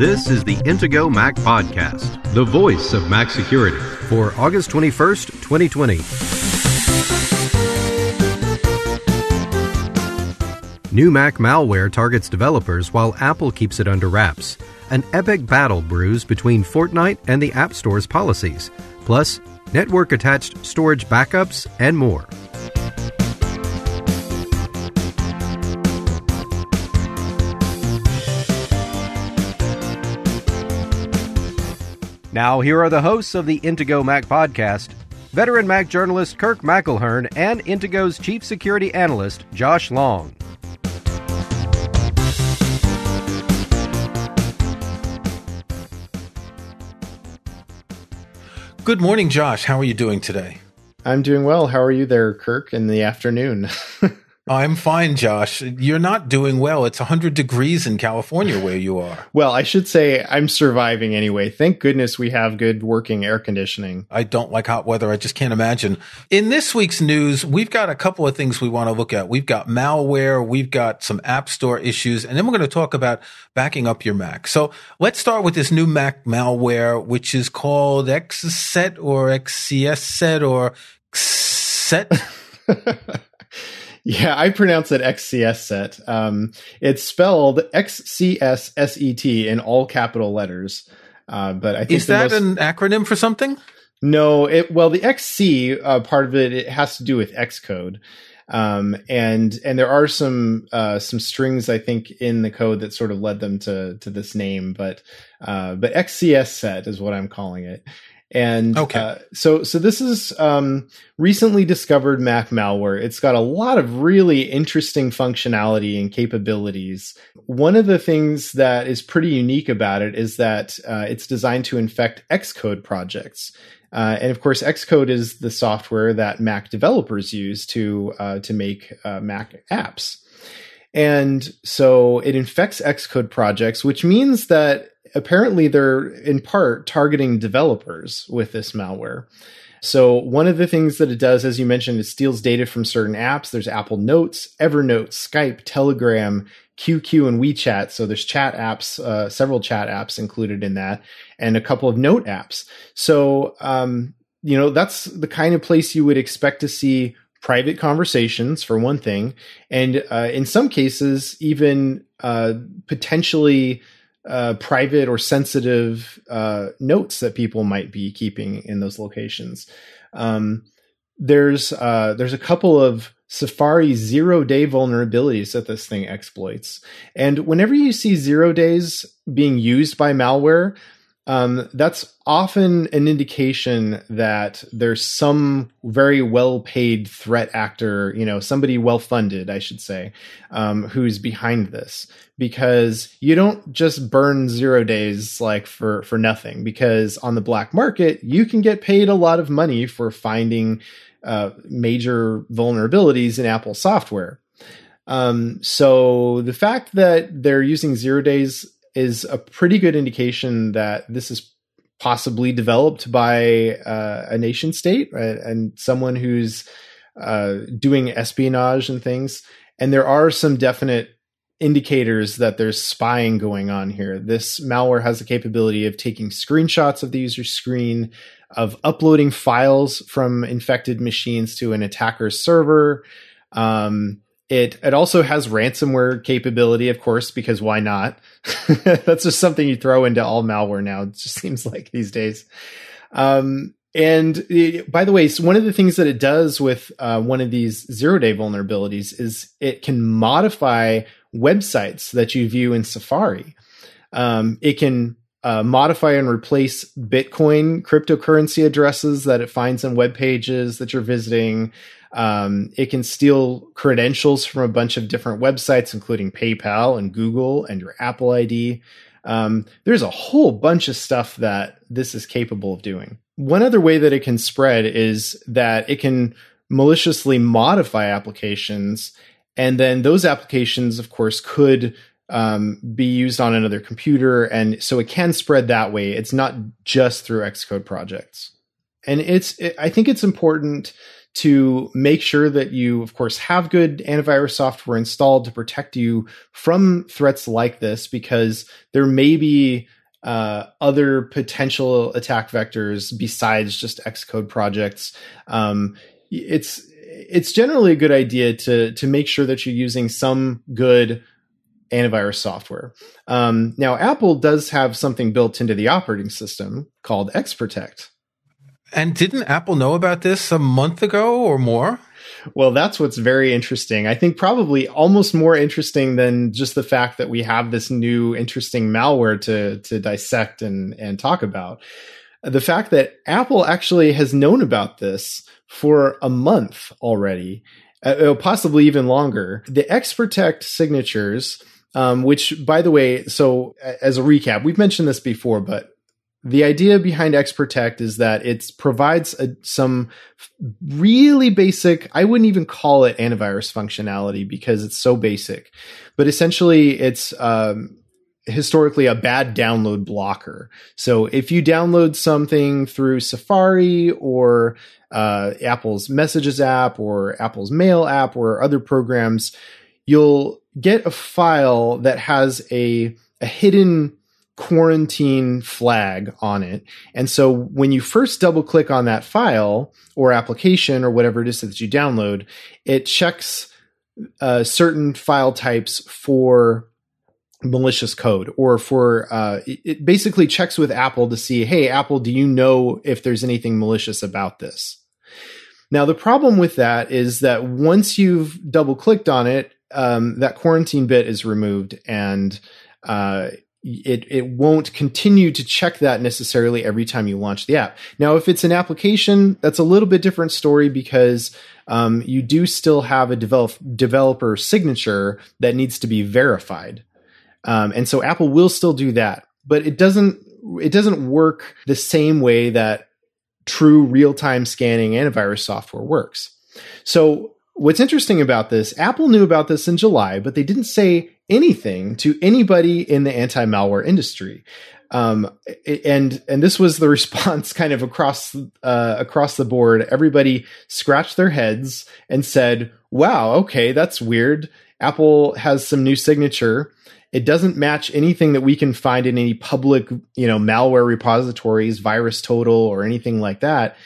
This is the Intego Mac Podcast, the voice of Mac security for August 21st, 2020. New Mac malware targets developers while Apple keeps it under wraps. An epic battle brews between Fortnite and the App Store's policies, plus network attached storage backups and more. Now, here are the hosts of the Intego Mac podcast veteran Mac journalist Kirk McElhearn and Intego's chief security analyst Josh Long. Good morning, Josh. How are you doing today? I'm doing well. How are you there, Kirk, in the afternoon? I'm fine, Josh. You're not doing well. It's 100 degrees in California where you are. well, I should say I'm surviving anyway. Thank goodness we have good working air conditioning. I don't like hot weather. I just can't imagine. In this week's news, we've got a couple of things we want to look at. We've got malware, we've got some App Store issues, and then we're going to talk about backing up your Mac. So let's start with this new Mac malware, which is called XSET or XCSSet or XSET. Yeah, I pronounce it XCS set. Um, it's spelled X C S S E T in all capital letters. Uh, but I think is that most, an acronym for something? No, it well the XC uh, part of it it has to do with Xcode. Um, and and there are some uh, some strings I think in the code that sort of led them to to this name, but uh, but XCS set is what I'm calling it. And okay. Uh, so, so this is um, recently discovered Mac malware. It's got a lot of really interesting functionality and capabilities. One of the things that is pretty unique about it is that uh, it's designed to infect Xcode projects. Uh, and of course, Xcode is the software that Mac developers use to uh, to make uh, Mac apps. And so it infects Xcode projects, which means that apparently they're in part targeting developers with this malware. So one of the things that it does, as you mentioned, it steals data from certain apps. There's Apple Notes, Evernote, Skype, Telegram, QQ, and WeChat. So there's chat apps, uh, several chat apps included in that, and a couple of note apps. So um, you know that's the kind of place you would expect to see private conversations for one thing, and uh, in some cases even uh, potentially uh, private or sensitive uh, notes that people might be keeping in those locations. Um, there's uh, there's a couple of Safari zero day vulnerabilities that this thing exploits, and whenever you see zero days being used by malware, um, that's often an indication that there's some very well paid threat actor, you know, somebody well funded, I should say, um, who's behind this. Because you don't just burn zero days like for, for nothing, because on the black market, you can get paid a lot of money for finding uh, major vulnerabilities in Apple software. Um, so the fact that they're using zero days is a pretty good indication that this is possibly developed by uh, a nation state right? and someone who's uh, doing espionage and things. And there are some definite indicators that there's spying going on here. This malware has the capability of taking screenshots of the user's screen, of uploading files from infected machines to an attacker's server. Um, it it also has ransomware capability, of course, because why not? That's just something you throw into all malware now. It just seems like these days. Um, and it, by the way, so one of the things that it does with uh, one of these zero day vulnerabilities is it can modify websites that you view in Safari. Um, it can uh, modify and replace Bitcoin cryptocurrency addresses that it finds in web pages that you're visiting. Um, it can steal credentials from a bunch of different websites, including PayPal and Google and your Apple ID. Um, there's a whole bunch of stuff that this is capable of doing. One other way that it can spread is that it can maliciously modify applications, and then those applications, of course, could um, be used on another computer, and so it can spread that way. It's not just through Xcode projects, and it's. It, I think it's important to make sure that you, of course, have good antivirus software installed to protect you from threats like this, because there may be uh, other potential attack vectors besides just Xcode projects. Um, it's it's generally a good idea to to make sure that you're using some good antivirus software. Um, now, Apple does have something built into the operating system called XProtect. And didn't Apple know about this a month ago or more? Well, that's what's very interesting. I think probably almost more interesting than just the fact that we have this new interesting malware to to dissect and and talk about. The fact that Apple actually has known about this for a month already, uh, possibly even longer. The XProtect signatures um, which by the way, so as a recap, we've mentioned this before, but the idea behind XProtect is that it provides a, some really basic, I wouldn't even call it antivirus functionality because it's so basic, but essentially it's, um, historically a bad download blocker. So if you download something through Safari or uh, Apple's Messages app or Apple's Mail app or other programs, you'll get a file that has a, a hidden quarantine flag on it. And so when you first double click on that file or application or whatever it is that you download, it checks uh, certain file types for malicious code or for uh, it basically checks with Apple to see, hey, Apple, do you know if there's anything malicious about this? Now, the problem with that is that once you've double clicked on it, um, that quarantine bit is removed and uh, it it won't continue to check that necessarily every time you launch the app. Now, if it's an application, that's a little bit different story because um, you do still have a develop, developer signature that needs to be verified, um, and so Apple will still do that, but it doesn't it doesn't work the same way that true real time scanning antivirus software works. So what's interesting about this, Apple knew about this in July, but they didn't say anything to anybody in the anti-malware industry. Um, and and this was the response kind of across uh, across the board. Everybody scratched their heads and said, "Wow, okay, that's weird. Apple has some new signature. It doesn't match anything that we can find in any public, you know, malware repositories, VirusTotal or anything like that."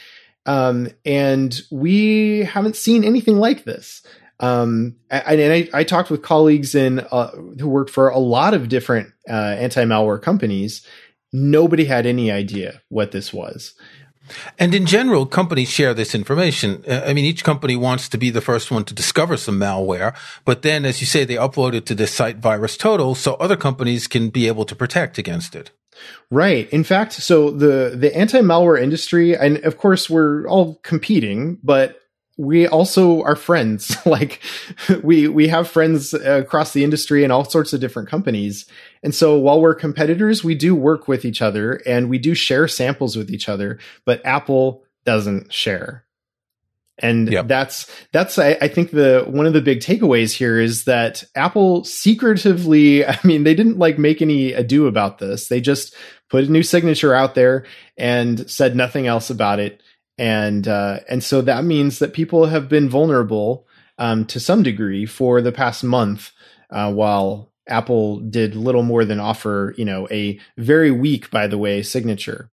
Um, and we haven't seen anything like this. Um, and, and I, I, talked with colleagues in uh, who work for a lot of different uh, anti-malware companies. Nobody had any idea what this was. And in general, companies share this information. Uh, I mean, each company wants to be the first one to discover some malware, but then, as you say, they upload it to this site VirusTotal so other companies can be able to protect against it. Right. In fact, so the the anti-malware industry and of course we're all competing, but we also are friends. like we we have friends across the industry and all sorts of different companies. And so while we're competitors, we do work with each other and we do share samples with each other, but Apple doesn't share and yep. that's that's I, I, think the one of the big takeaways here is that apple secretively i mean they didn't like make any ado about this. They just put a new signature out there and said nothing else about it. And uh, and so that means that people have been vulnerable um, to some degree for the past month uh, while apple did little more than offer you know a very weak by the way signature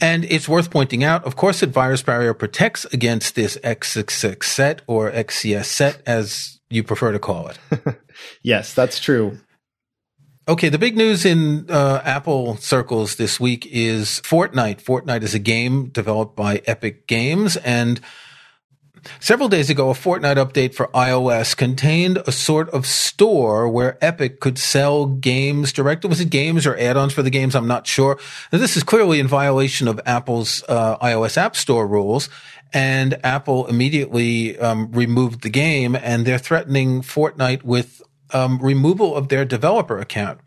and it's worth pointing out, of course, that VirusBarrier protects against this x66 set or XCS set, as you prefer to call it. yes, that's true. Okay, the big news in uh, Apple circles this week is Fortnite. Fortnite is a game developed by Epic Games, and Several days ago, a Fortnite update for iOS contained a sort of store where Epic could sell games directly. Was it games or add-ons for the games? I'm not sure. Now, this is clearly in violation of Apple's uh, iOS App Store rules. And Apple immediately um, removed the game, and they're threatening Fortnite with um, removal of their developer account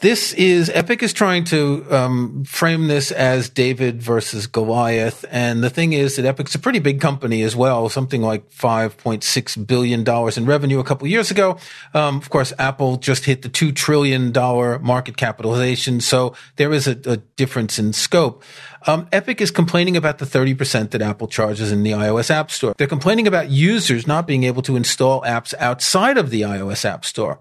this is Epic is trying to um, frame this as David versus Goliath, and the thing is that Epic's a pretty big company as well, something like five point six billion dollars in revenue a couple years ago. Um, of course, Apple just hit the two trillion dollar market capitalization, so there is a, a difference in scope. Um, Epic is complaining about the 30% that Apple charges in the iOS App Store. They're complaining about users not being able to install apps outside of the iOS App Store.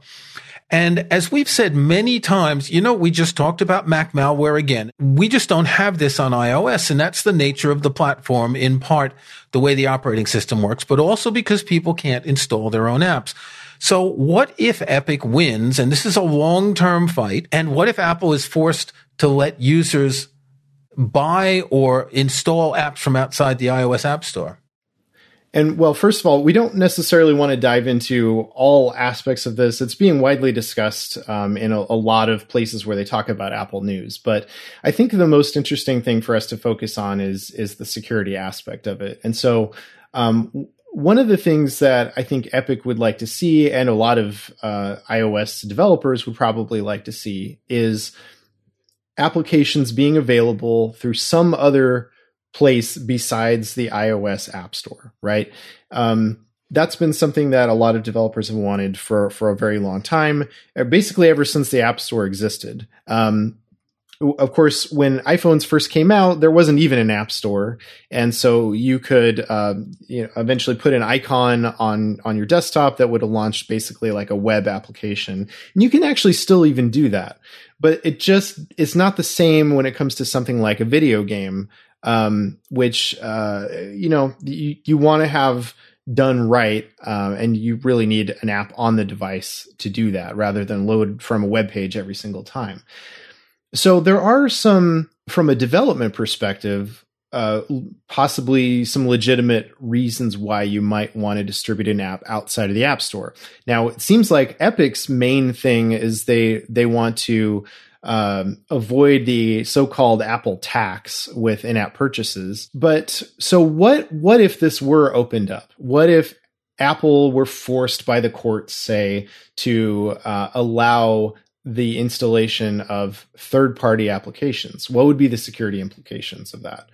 And as we've said many times, you know, we just talked about Mac malware again. We just don't have this on iOS. And that's the nature of the platform in part the way the operating system works, but also because people can't install their own apps. So what if Epic wins? And this is a long term fight. And what if Apple is forced to let users buy or install apps from outside the iOS App Store? And well, first of all, we don't necessarily want to dive into all aspects of this. It's being widely discussed um, in a, a, lot of places where they talk about Apple News. But I think the most interesting thing for us to focus on is is the security aspect of it. And so, um, one of the things that I think Epic would like to see, and a lot of uh, iOS developers would probably like to see, is applications being available through some other place besides the iOS App Store, right? Um, that's been something that a lot of developers have wanted for for a very long time, uh, basically ever since the App Store existed. Um, of course, when iPhones first came out, there wasn't even an app store, and so you could, uh, you know, eventually put an icon on on your desktop that would have launched basically like a web application. And you can actually still even do that, but it just it's not the same when it comes to something like a video game um, which uh, you know you, you want to have done right, uh, and you really need an app on the device to do that, rather than load from a web page every single time. So there are some, from a development perspective, uh, possibly some legitimate reasons why you might want to distribute an app outside of the App Store. Now, it seems like Epic's main thing is they they want to um, avoid the so-called Apple tax with in-app purchases. But so what? What if this were opened up? What if Apple were forced by the courts, say, to uh, allow the installation of third-party applications? What would be the security implications of that?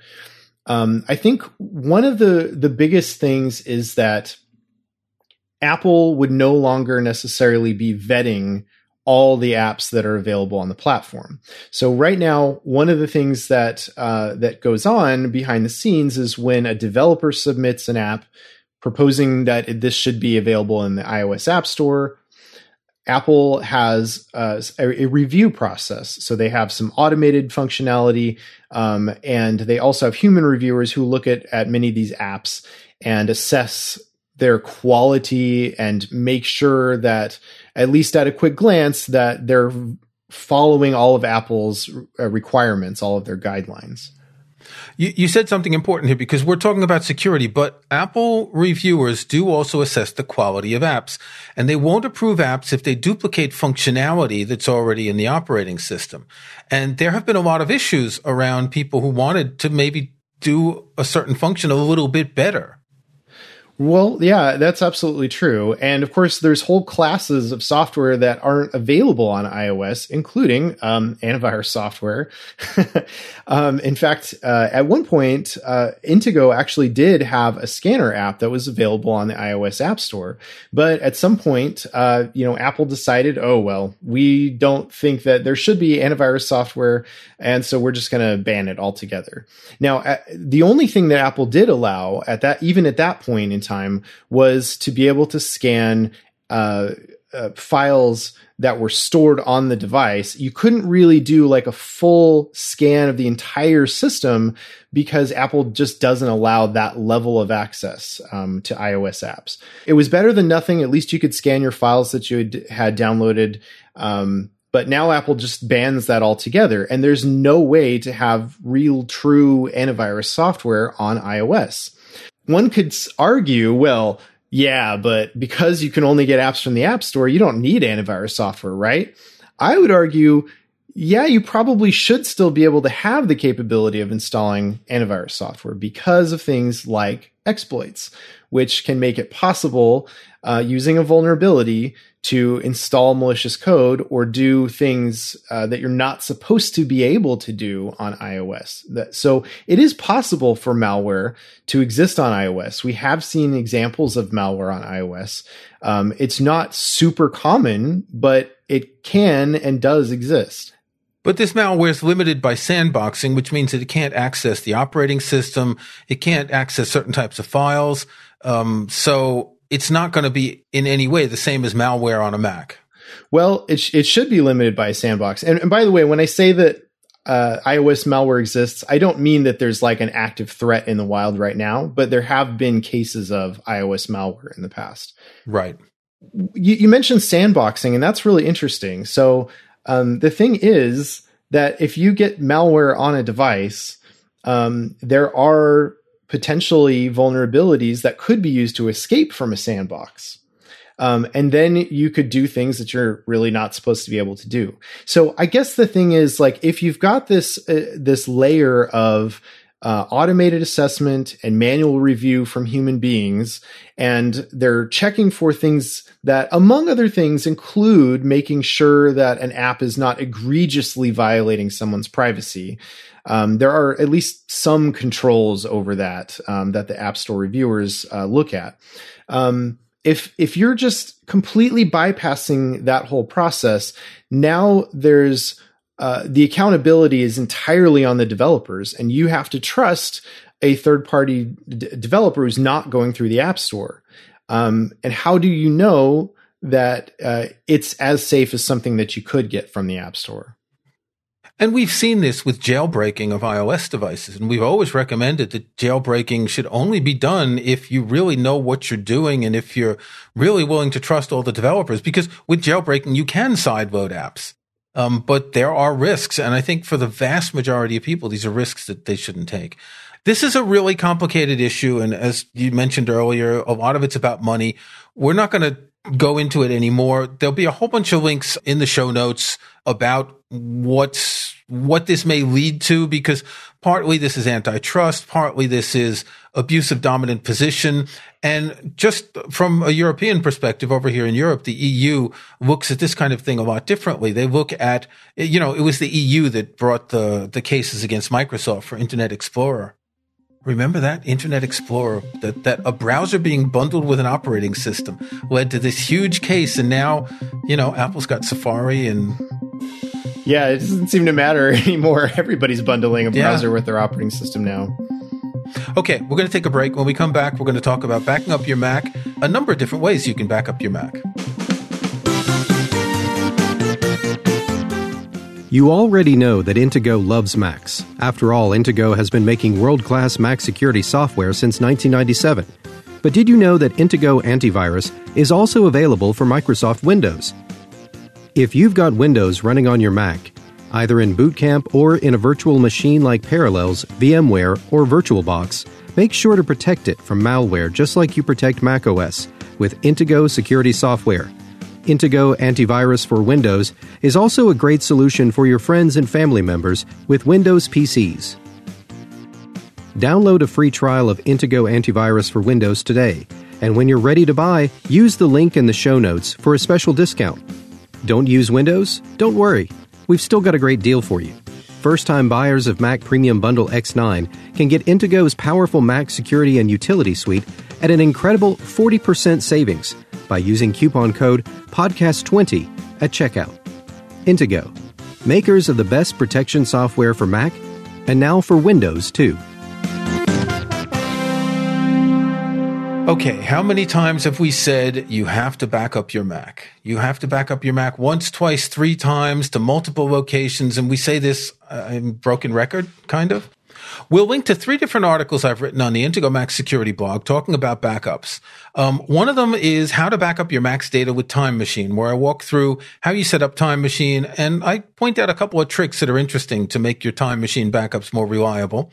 Um, I think one of the the biggest things is that Apple would no longer necessarily be vetting all the apps that are available on the platform. So right now, one of the things that uh, that goes on behind the scenes is when a developer submits an app proposing that this should be available in the iOS App Store. Apple has uh, a, a, review process, so they have some automated functionality, um, and they also have human reviewers who look at at many of these apps and assess their quality and make sure that at least at a quick glance that they're following all of Apple's uh, requirements, all of their guidelines. You, you, said something important here because we're talking about security, but Apple reviewers do also assess the quality of apps, and they won't approve apps if they duplicate functionality that's already in the operating system. And there have been a lot of issues around people who wanted to maybe do a certain function a little bit better. Well, yeah, that's absolutely true. And of course, there's whole classes of software that aren't available on iOS, including um, antivirus software. um, in fact, uh, at one point, uh, Intego actually did have a scanner app that was available on the iOS App Store. But at some point, uh, you know, Apple decided, oh, well, we don't think that there should be antivirus software. And so we're just going to ban it altogether. Now, uh, the only thing that Apple did allow at that, even at that point in time was to be able to scan uh, uh, files that were stored on the device. You couldn't really do like a full scan of the entire system because Apple just doesn't allow that level of access um, to iOS apps. It was better than nothing. At least you could scan your files that you had, had downloaded. Um, but now Apple just bans that altogether, and there's no way to have real, true antivirus software on iOS one could argue, well, yeah, but because you can only get apps from the App Store, you don't need antivirus software, right? I would argue, yeah, you probably should still be able to have the capability of installing antivirus software because of things like exploits, which can make it possible uh, using a vulnerability to install malicious code or do things uh, that you're not supposed to be able to do on iOS. That, so it is possible for malware to exist on iOS. We have seen examples of malware on iOS. Um, it's not super common, but it can and does exist. But this malware is limited by sandboxing, which means that it can't access the operating system. It can't access certain types of files. Um, so it's not going to be in any way the same as malware on a Mac. Well, it, sh- it should be limited by a sandbox. And, and by the way, when I say that uh, iOS malware exists, I don't mean that there's like an active threat in the wild right now, but there have been cases of iOS malware in the past. Right. You, you mentioned sandboxing, and that's really interesting. So um, the thing is that if you get malware on a device, um, there are potentially vulnerabilities that could be used to escape from a sandbox. Um, and then you could do things that you're really not supposed to be able to do. So I guess the thing is like if you've got this uh, this layer of uh, automated assessment and manual review from human beings, and they're checking for things that, among other things, include making sure that an app is not egregiously violating someone's privacy um, there are at least some controls over that um, that the App Store reviewers uh, look at. Um, if if you're just completely bypassing that whole process, now there's uh, the accountability is entirely on the developers, and you have to trust a third party d- developer who's not going through the App Store. Um, and how do you know that uh, it's as safe as something that you could get from the App Store? And we've seen this with jailbreaking of iOS devices. And we've always recommended that jailbreaking should only be done if you really know what you're doing and if you're really willing to trust all the developers. Because with jailbreaking, you can sideload apps. Um, but there are risks. And I think for the vast majority of people, these are risks that they shouldn't take. This is a really complicated issue. And as you mentioned earlier, a lot of it's about money. We're not going to go into it anymore. There'll be a whole bunch of links in the show notes about what's what this may lead to because partly this is antitrust, partly this is abuse of dominant position. And just from a European perspective over here in Europe, the EU looks at this kind of thing a lot differently. They look at, you know, it was the EU that brought the, the cases against Microsoft for Internet Explorer. Remember that Internet Explorer, that, that a browser being bundled with an operating system led to this huge case. And now, you know, Apple's got Safari and. Yeah, it doesn't seem to matter anymore. Everybody's bundling a browser yeah. with their operating system now. Okay, we're going to take a break. When we come back, we're going to talk about backing up your Mac, a number of different ways you can back up your Mac. You already know that Intego loves Macs. After all, Intego has been making world class Mac security software since 1997. But did you know that Intego Antivirus is also available for Microsoft Windows? If you've got Windows running on your Mac, either in Boot Camp or in a virtual machine like Parallels, VMware, or VirtualBox, make sure to protect it from malware just like you protect macOS with Intego security software. Intego Antivirus for Windows is also a great solution for your friends and family members with Windows PCs. Download a free trial of Intego Antivirus for Windows today, and when you're ready to buy, use the link in the show notes for a special discount. Don't use Windows? Don't worry, we've still got a great deal for you. First time buyers of Mac Premium Bundle X9 can get Intego's powerful Mac security and utility suite at an incredible 40% savings by using coupon code PODCAST20 at checkout. Intego, makers of the best protection software for Mac and now for Windows too. Okay, how many times have we said you have to back up your Mac? You have to back up your Mac once, twice, three times to multiple locations. And we say this uh, in broken record, kind of. We'll link to three different articles I've written on the Intego Mac security blog talking about backups. Um, one of them is how to back up your Mac's data with Time Machine, where I walk through how you set up Time Machine and I point out a couple of tricks that are interesting to make your Time Machine backups more reliable.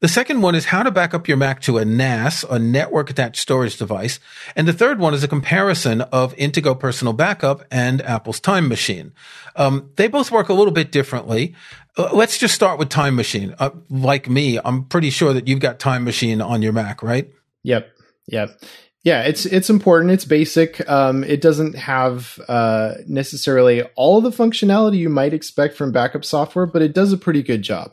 The second one is how to back up your Mac to a NAS, a network attached storage device. And the third one is a comparison of Intego Personal Backup and Apple's Time Machine. Um, they both work a little bit differently. Uh, let's just start with Time Machine. Uh, like me, I'm pretty sure that you've got Time Machine on your Mac, right? Yep. Yep. Yeah, it's it's important. It's basic. Um, it doesn't have uh, necessarily all the functionality you might expect from backup software, but it does a pretty good job.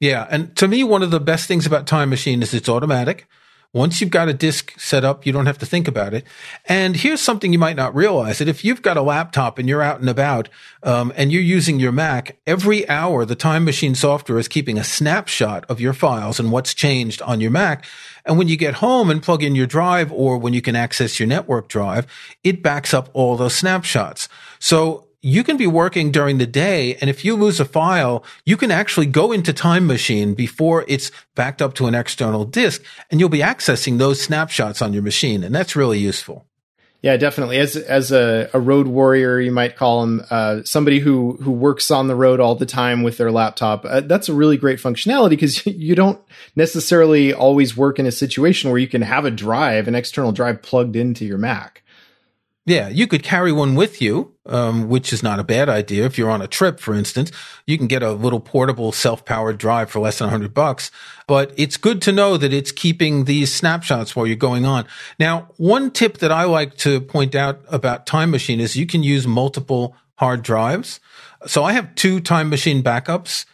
Yeah, and to me, one of the best things about Time Machine is it's automatic. Once you've got a disk set up, you don't have to think about it. And here's something you might not realize that if you've got a laptop and you're out and about, um, and you're using your Mac, every hour the Time Machine software is keeping a snapshot of your files and what's changed on your Mac. And when you get home and plug in your drive or when you can access your network drive, it backs up all those snapshots. So you can be working during the day. And if you lose a file, you can actually go into Time Machine before it's backed up to an external disk and you'll be accessing those snapshots on your machine. And that's really useful. Yeah, definitely. As as a, a road warrior, you might call him uh, somebody who who works on the road all the time with their laptop. Uh, that's a really great functionality because you don't necessarily always work in a situation where you can have a drive, an external drive, plugged into your Mac. Yeah, you could carry one with you, um, which is not a bad idea. If you're on a trip, for instance, you can get a little portable self-powered drive for less than 100 bucks. But it's good to know that it's keeping these snapshots while you're going on. Now, one tip that I like to point out about Time Machine is you can use multiple hard drives. So I have two Time Machine backups.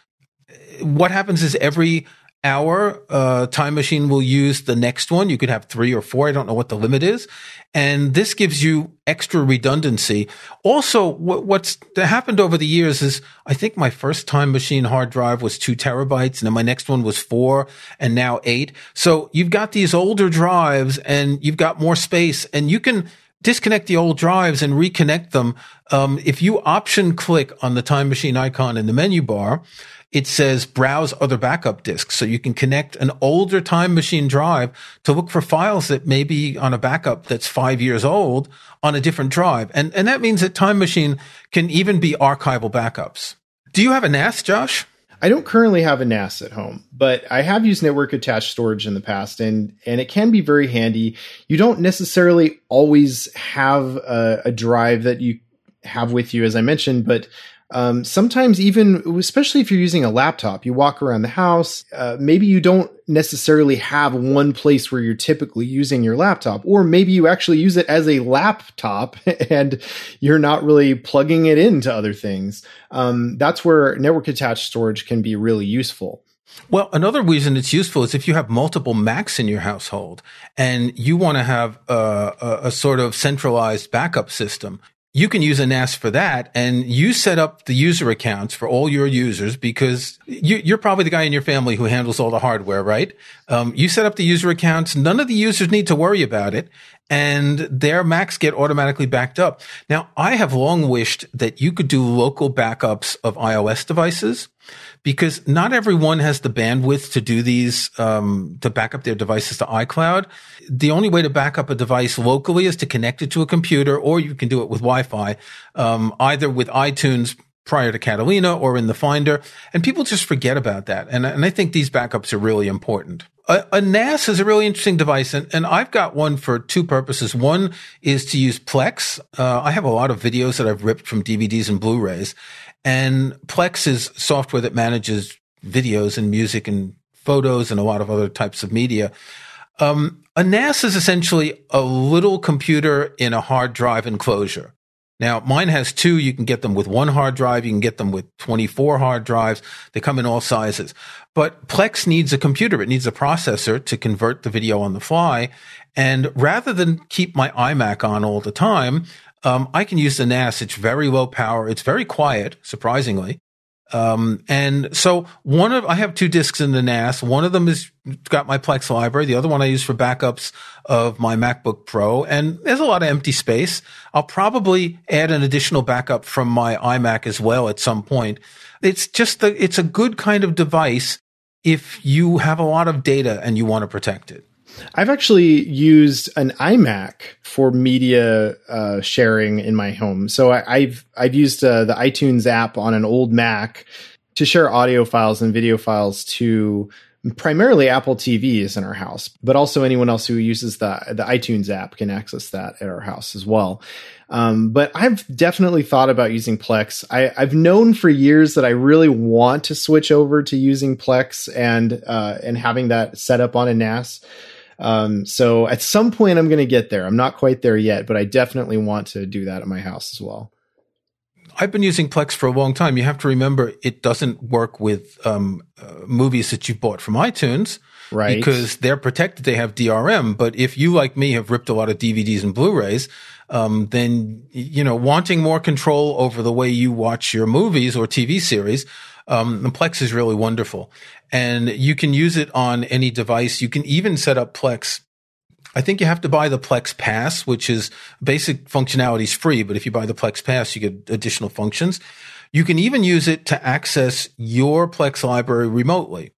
What happens is every hour, uh, Time Machine will use the next one. You could have three or four. I don't know what the limit is. And this gives you extra redundancy. Also, what, what's happened over the years is I think my first time machine hard drive was two terabytes and then my next one was four and now eight. So you've got these older drives and you've got more space and you can disconnect the old drives and reconnect them. Um, if you option click on the time machine icon in the menu bar, it says browse other backup disks. So you can connect an older time machine drive to look for files that may be on a backup that's five years old on a different drive. And, and that means that time machine can even be archival backups. Do you have a NAS, Josh? I don't currently have a NAS at home, but I have used network attached storage in the past and, and it can be very handy. You don't necessarily always have a, a drive that you have with you, as I mentioned, but um, sometimes even, especially if you're using a laptop, you walk around the house, uh, maybe you don't necessarily have one place where you're typically using your laptop, or maybe you actually use it as a laptop and you're not really plugging it into other things. Um, that's where network attached storage can be really useful. Well, another reason it's useful is if you have multiple Macs in your household and you want to have a, a, a, sort of centralized backup system you can use a NAS for that and you set up the user accounts for all your users because you, are probably the guy in your family who handles all the hardware, right? Um, you set up the user accounts. None of the users need to worry about it and their Macs get automatically backed up. Now, I have long wished that you could do local backups of iOS devices because not everyone has the bandwidth to do these, um, to back up their devices to iCloud. The only way to back up a device locally is to connect it to a computer, or you can do it with Wi-Fi, um, either with iTunes prior to Catalina or in the Finder. And people just forget about that. And, and I think these backups are really important. A, a, NAS is a really interesting device, and, and, I've got one for two purposes. One is to use Plex. Uh, I have a lot of videos that I've ripped from DVDs and Blu-rays, and Plex is software that manages videos and music and photos and a lot of other types of media. Um, a NAS is essentially a little computer in a hard drive enclosure. Now, mine has two. You can get them with one hard drive. You can get them with 24 hard drives. They come in all sizes. But Plex needs a computer. It needs a processor to convert the video on the fly. And rather than keep my iMac on all the time, um, I can use the NAS. It's very low power. It's very quiet, surprisingly. Um, and so one of, I have two disks in the NAS. One of them is got my Plex library. The other one I use for backups of my MacBook Pro. And there's a lot of empty space. I'll probably add an additional backup from my iMac as well at some point. It's just the, it's a good kind of device if you have a lot of data and you want to protect it. I've actually used an iMac for media uh, sharing in my home. So I, have I've used uh, the iTunes app on an old Mac to share audio files and video files to primarily Apple TVs in our house, but also anyone else who uses the the iTunes app can access that at our house as well. Um, but I've definitely thought about using Plex. I, have known for years that I really want to switch over to using Plex and uh, and having that set up on a NAS. Um, so at some point, I'm going to get there. I'm not quite there yet, but I definitely want to do that at my house as well. I've been using Plex for a long time. You have to remember it doesn't work with um, uh, movies that you bought from iTunes. Right. Because they're protected. They have DRM. But if you, like me, have ripped a lot of DVDs and Blu-rays, um, then, you know, wanting more control over the way you watch your movies or TV series, um, the Plex is really wonderful. And you can use it on any device. You can even set up Plex I think you have to buy the Plex Pass, which is basic functionality is free, but if you buy the Plex Pass, you get additional functions. You can even use it to access your Plex library remotely.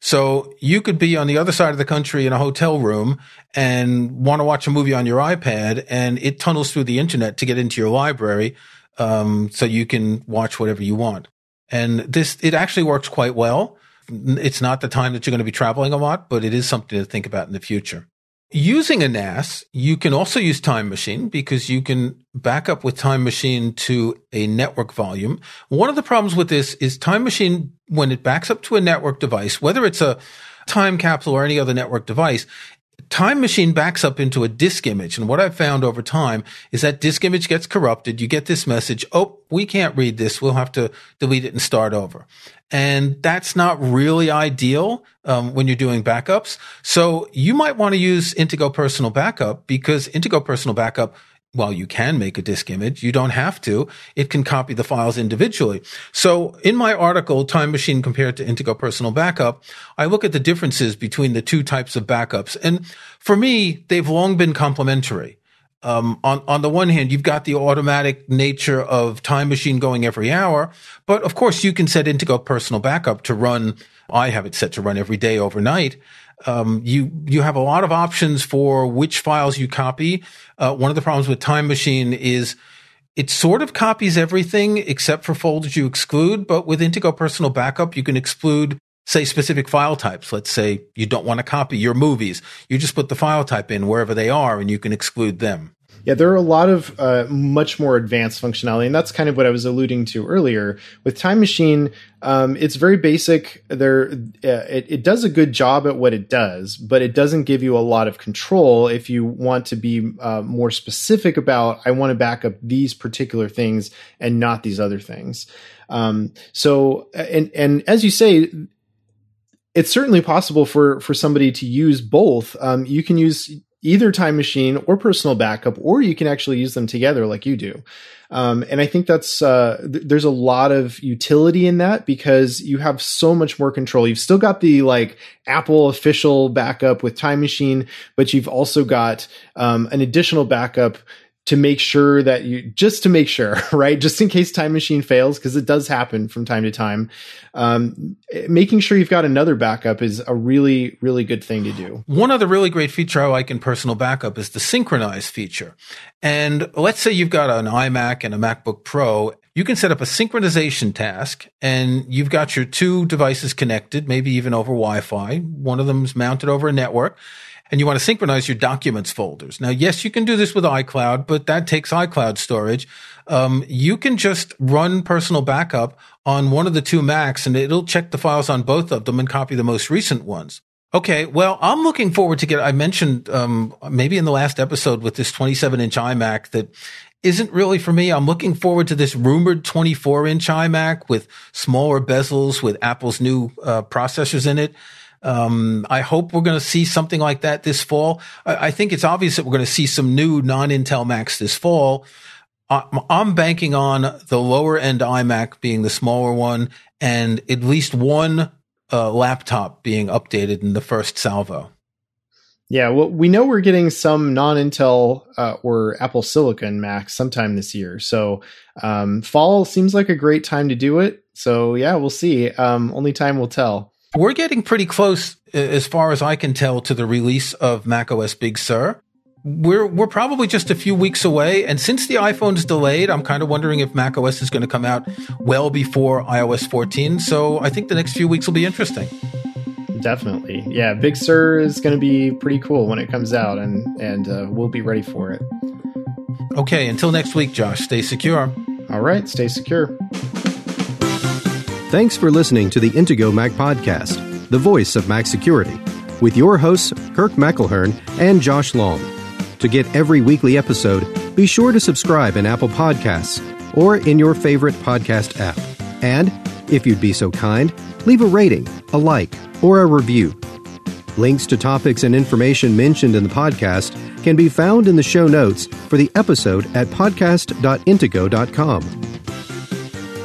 So you could be on the other side of the country in a hotel room and want to watch a movie on your iPad, and it tunnels through the internet to get into your library, um, so you can watch whatever you want. And this it actually works quite well. It's not the time that you're going to be traveling a lot, but it is something to think about in the future. Using a NAS, you can also use Time Machine because you can back up with Time Machine to a network volume. One of the problems with this is Time Machine, when it backs up to a network device, whether it's a time capsule or any other network device, Time Machine backs up into a disk image. And what I've found over time is that disk image gets corrupted. You get this message. Oh, we can't read this. We'll have to delete it and start over. And that's not really ideal um, when you're doing backups. So you might want to use Intego Personal Backup because Intego Personal Backup while you can make a disk image, you don't have to. It can copy the files individually. So in my article, Time Machine compared to Intego Personal Backup, I look at the differences between the two types of backups. And for me, they've long been complementary. Um, on, on the one hand, you've got the automatic nature of Time Machine going every hour, but of course you can set Intego Personal Backup to run. I have it set to run every day overnight. Um, you you have a lot of options for which files you copy. Uh, one of the problems with Time Machine is it sort of copies everything except for folders you exclude. But with Intego Personal Backup, you can exclude say specific file types. Let's say you don't want to copy your movies. You just put the file type in wherever they are and you can exclude them. Yeah, there are a lot of uh, much more advanced functionality, and that's kind of what I was alluding to earlier. With Time Machine, um, it's very basic. There, uh, it, it, does a good job at what it does, but it doesn't give you a lot of control if you want to be uh, more specific about. I want to back up these particular things and not these other things. Um, so, and and as you say, it's certainly possible for for somebody to use both. Um, you can use either time machine or personal backup, or you can actually use them together like you do. Um, and I think that's uh, th- there's a lot of utility in that because you have so much more control. You've still got the like Apple official backup with Time Machine, but you've also got um, an additional backup to make sure that you just to make sure right? Just in case time machine fails because it does happen from time to time. Um, making sure you've got another backup is a really really good thing to do. One other really great feature i like in personal backup is the synchronize feature. And let's say you've got an imac and a macbook pro. You can set up a synchronization task and you've got your two devices connected maybe even over wi-fi. One of them's mounted over a network and you want to synchronize your documents folders. Now, yes, you can do this with iCloud, but that takes iCloud storage. Um, you can just run personal backup on one of the two Macs and it'll check the files on both of them and copy the most recent ones. Okay, well, I'm looking forward to get. I mentioned um, maybe in the last episode with this 27 inch iMac that isn't really for me. I'm looking forward to this rumored 24 inch iMac with smaller bezels with Apple's new uh, processors in it. Um, I hope we're going to see something like that this fall. I, I think it's obvious that we're going to see some new non-Intel Macs this fall. I'm banking on the lower end iMac being the smaller one and at least one uh, laptop being updated in the first salvo. Yeah, well, we know we're getting some non-Intel uh, or Apple Silicon Macs sometime this year. So um, fall seems like a great time to do it. So yeah, we'll see. Um, only time will tell. We're getting pretty close, as far as I can tell, to the release of macOS Big Sur. We're we're probably just a few weeks away, and since the iPhone is delayed, I'm kind of wondering if macOS is going to come out well before iOS 14. So I think the next few weeks will be interesting. Definitely, yeah. Big Sur is going to be pretty cool when it comes out, and and uh, we'll be ready for it. Okay, until next week, Josh. Stay secure. All right, stay secure. Thanks for listening to the Intego Mac Podcast, the voice of Mac security. with your hosts, Kirk McElhearn and Josh Long. To get every weekly episode, be sure to subscribe in Apple Podcasts or in your favorite podcast app. And, if you'd be so kind, leave a rating, a like, or a review. Links to topics and information mentioned in the podcast can be found in the show notes for the episode at podcast.intego.com.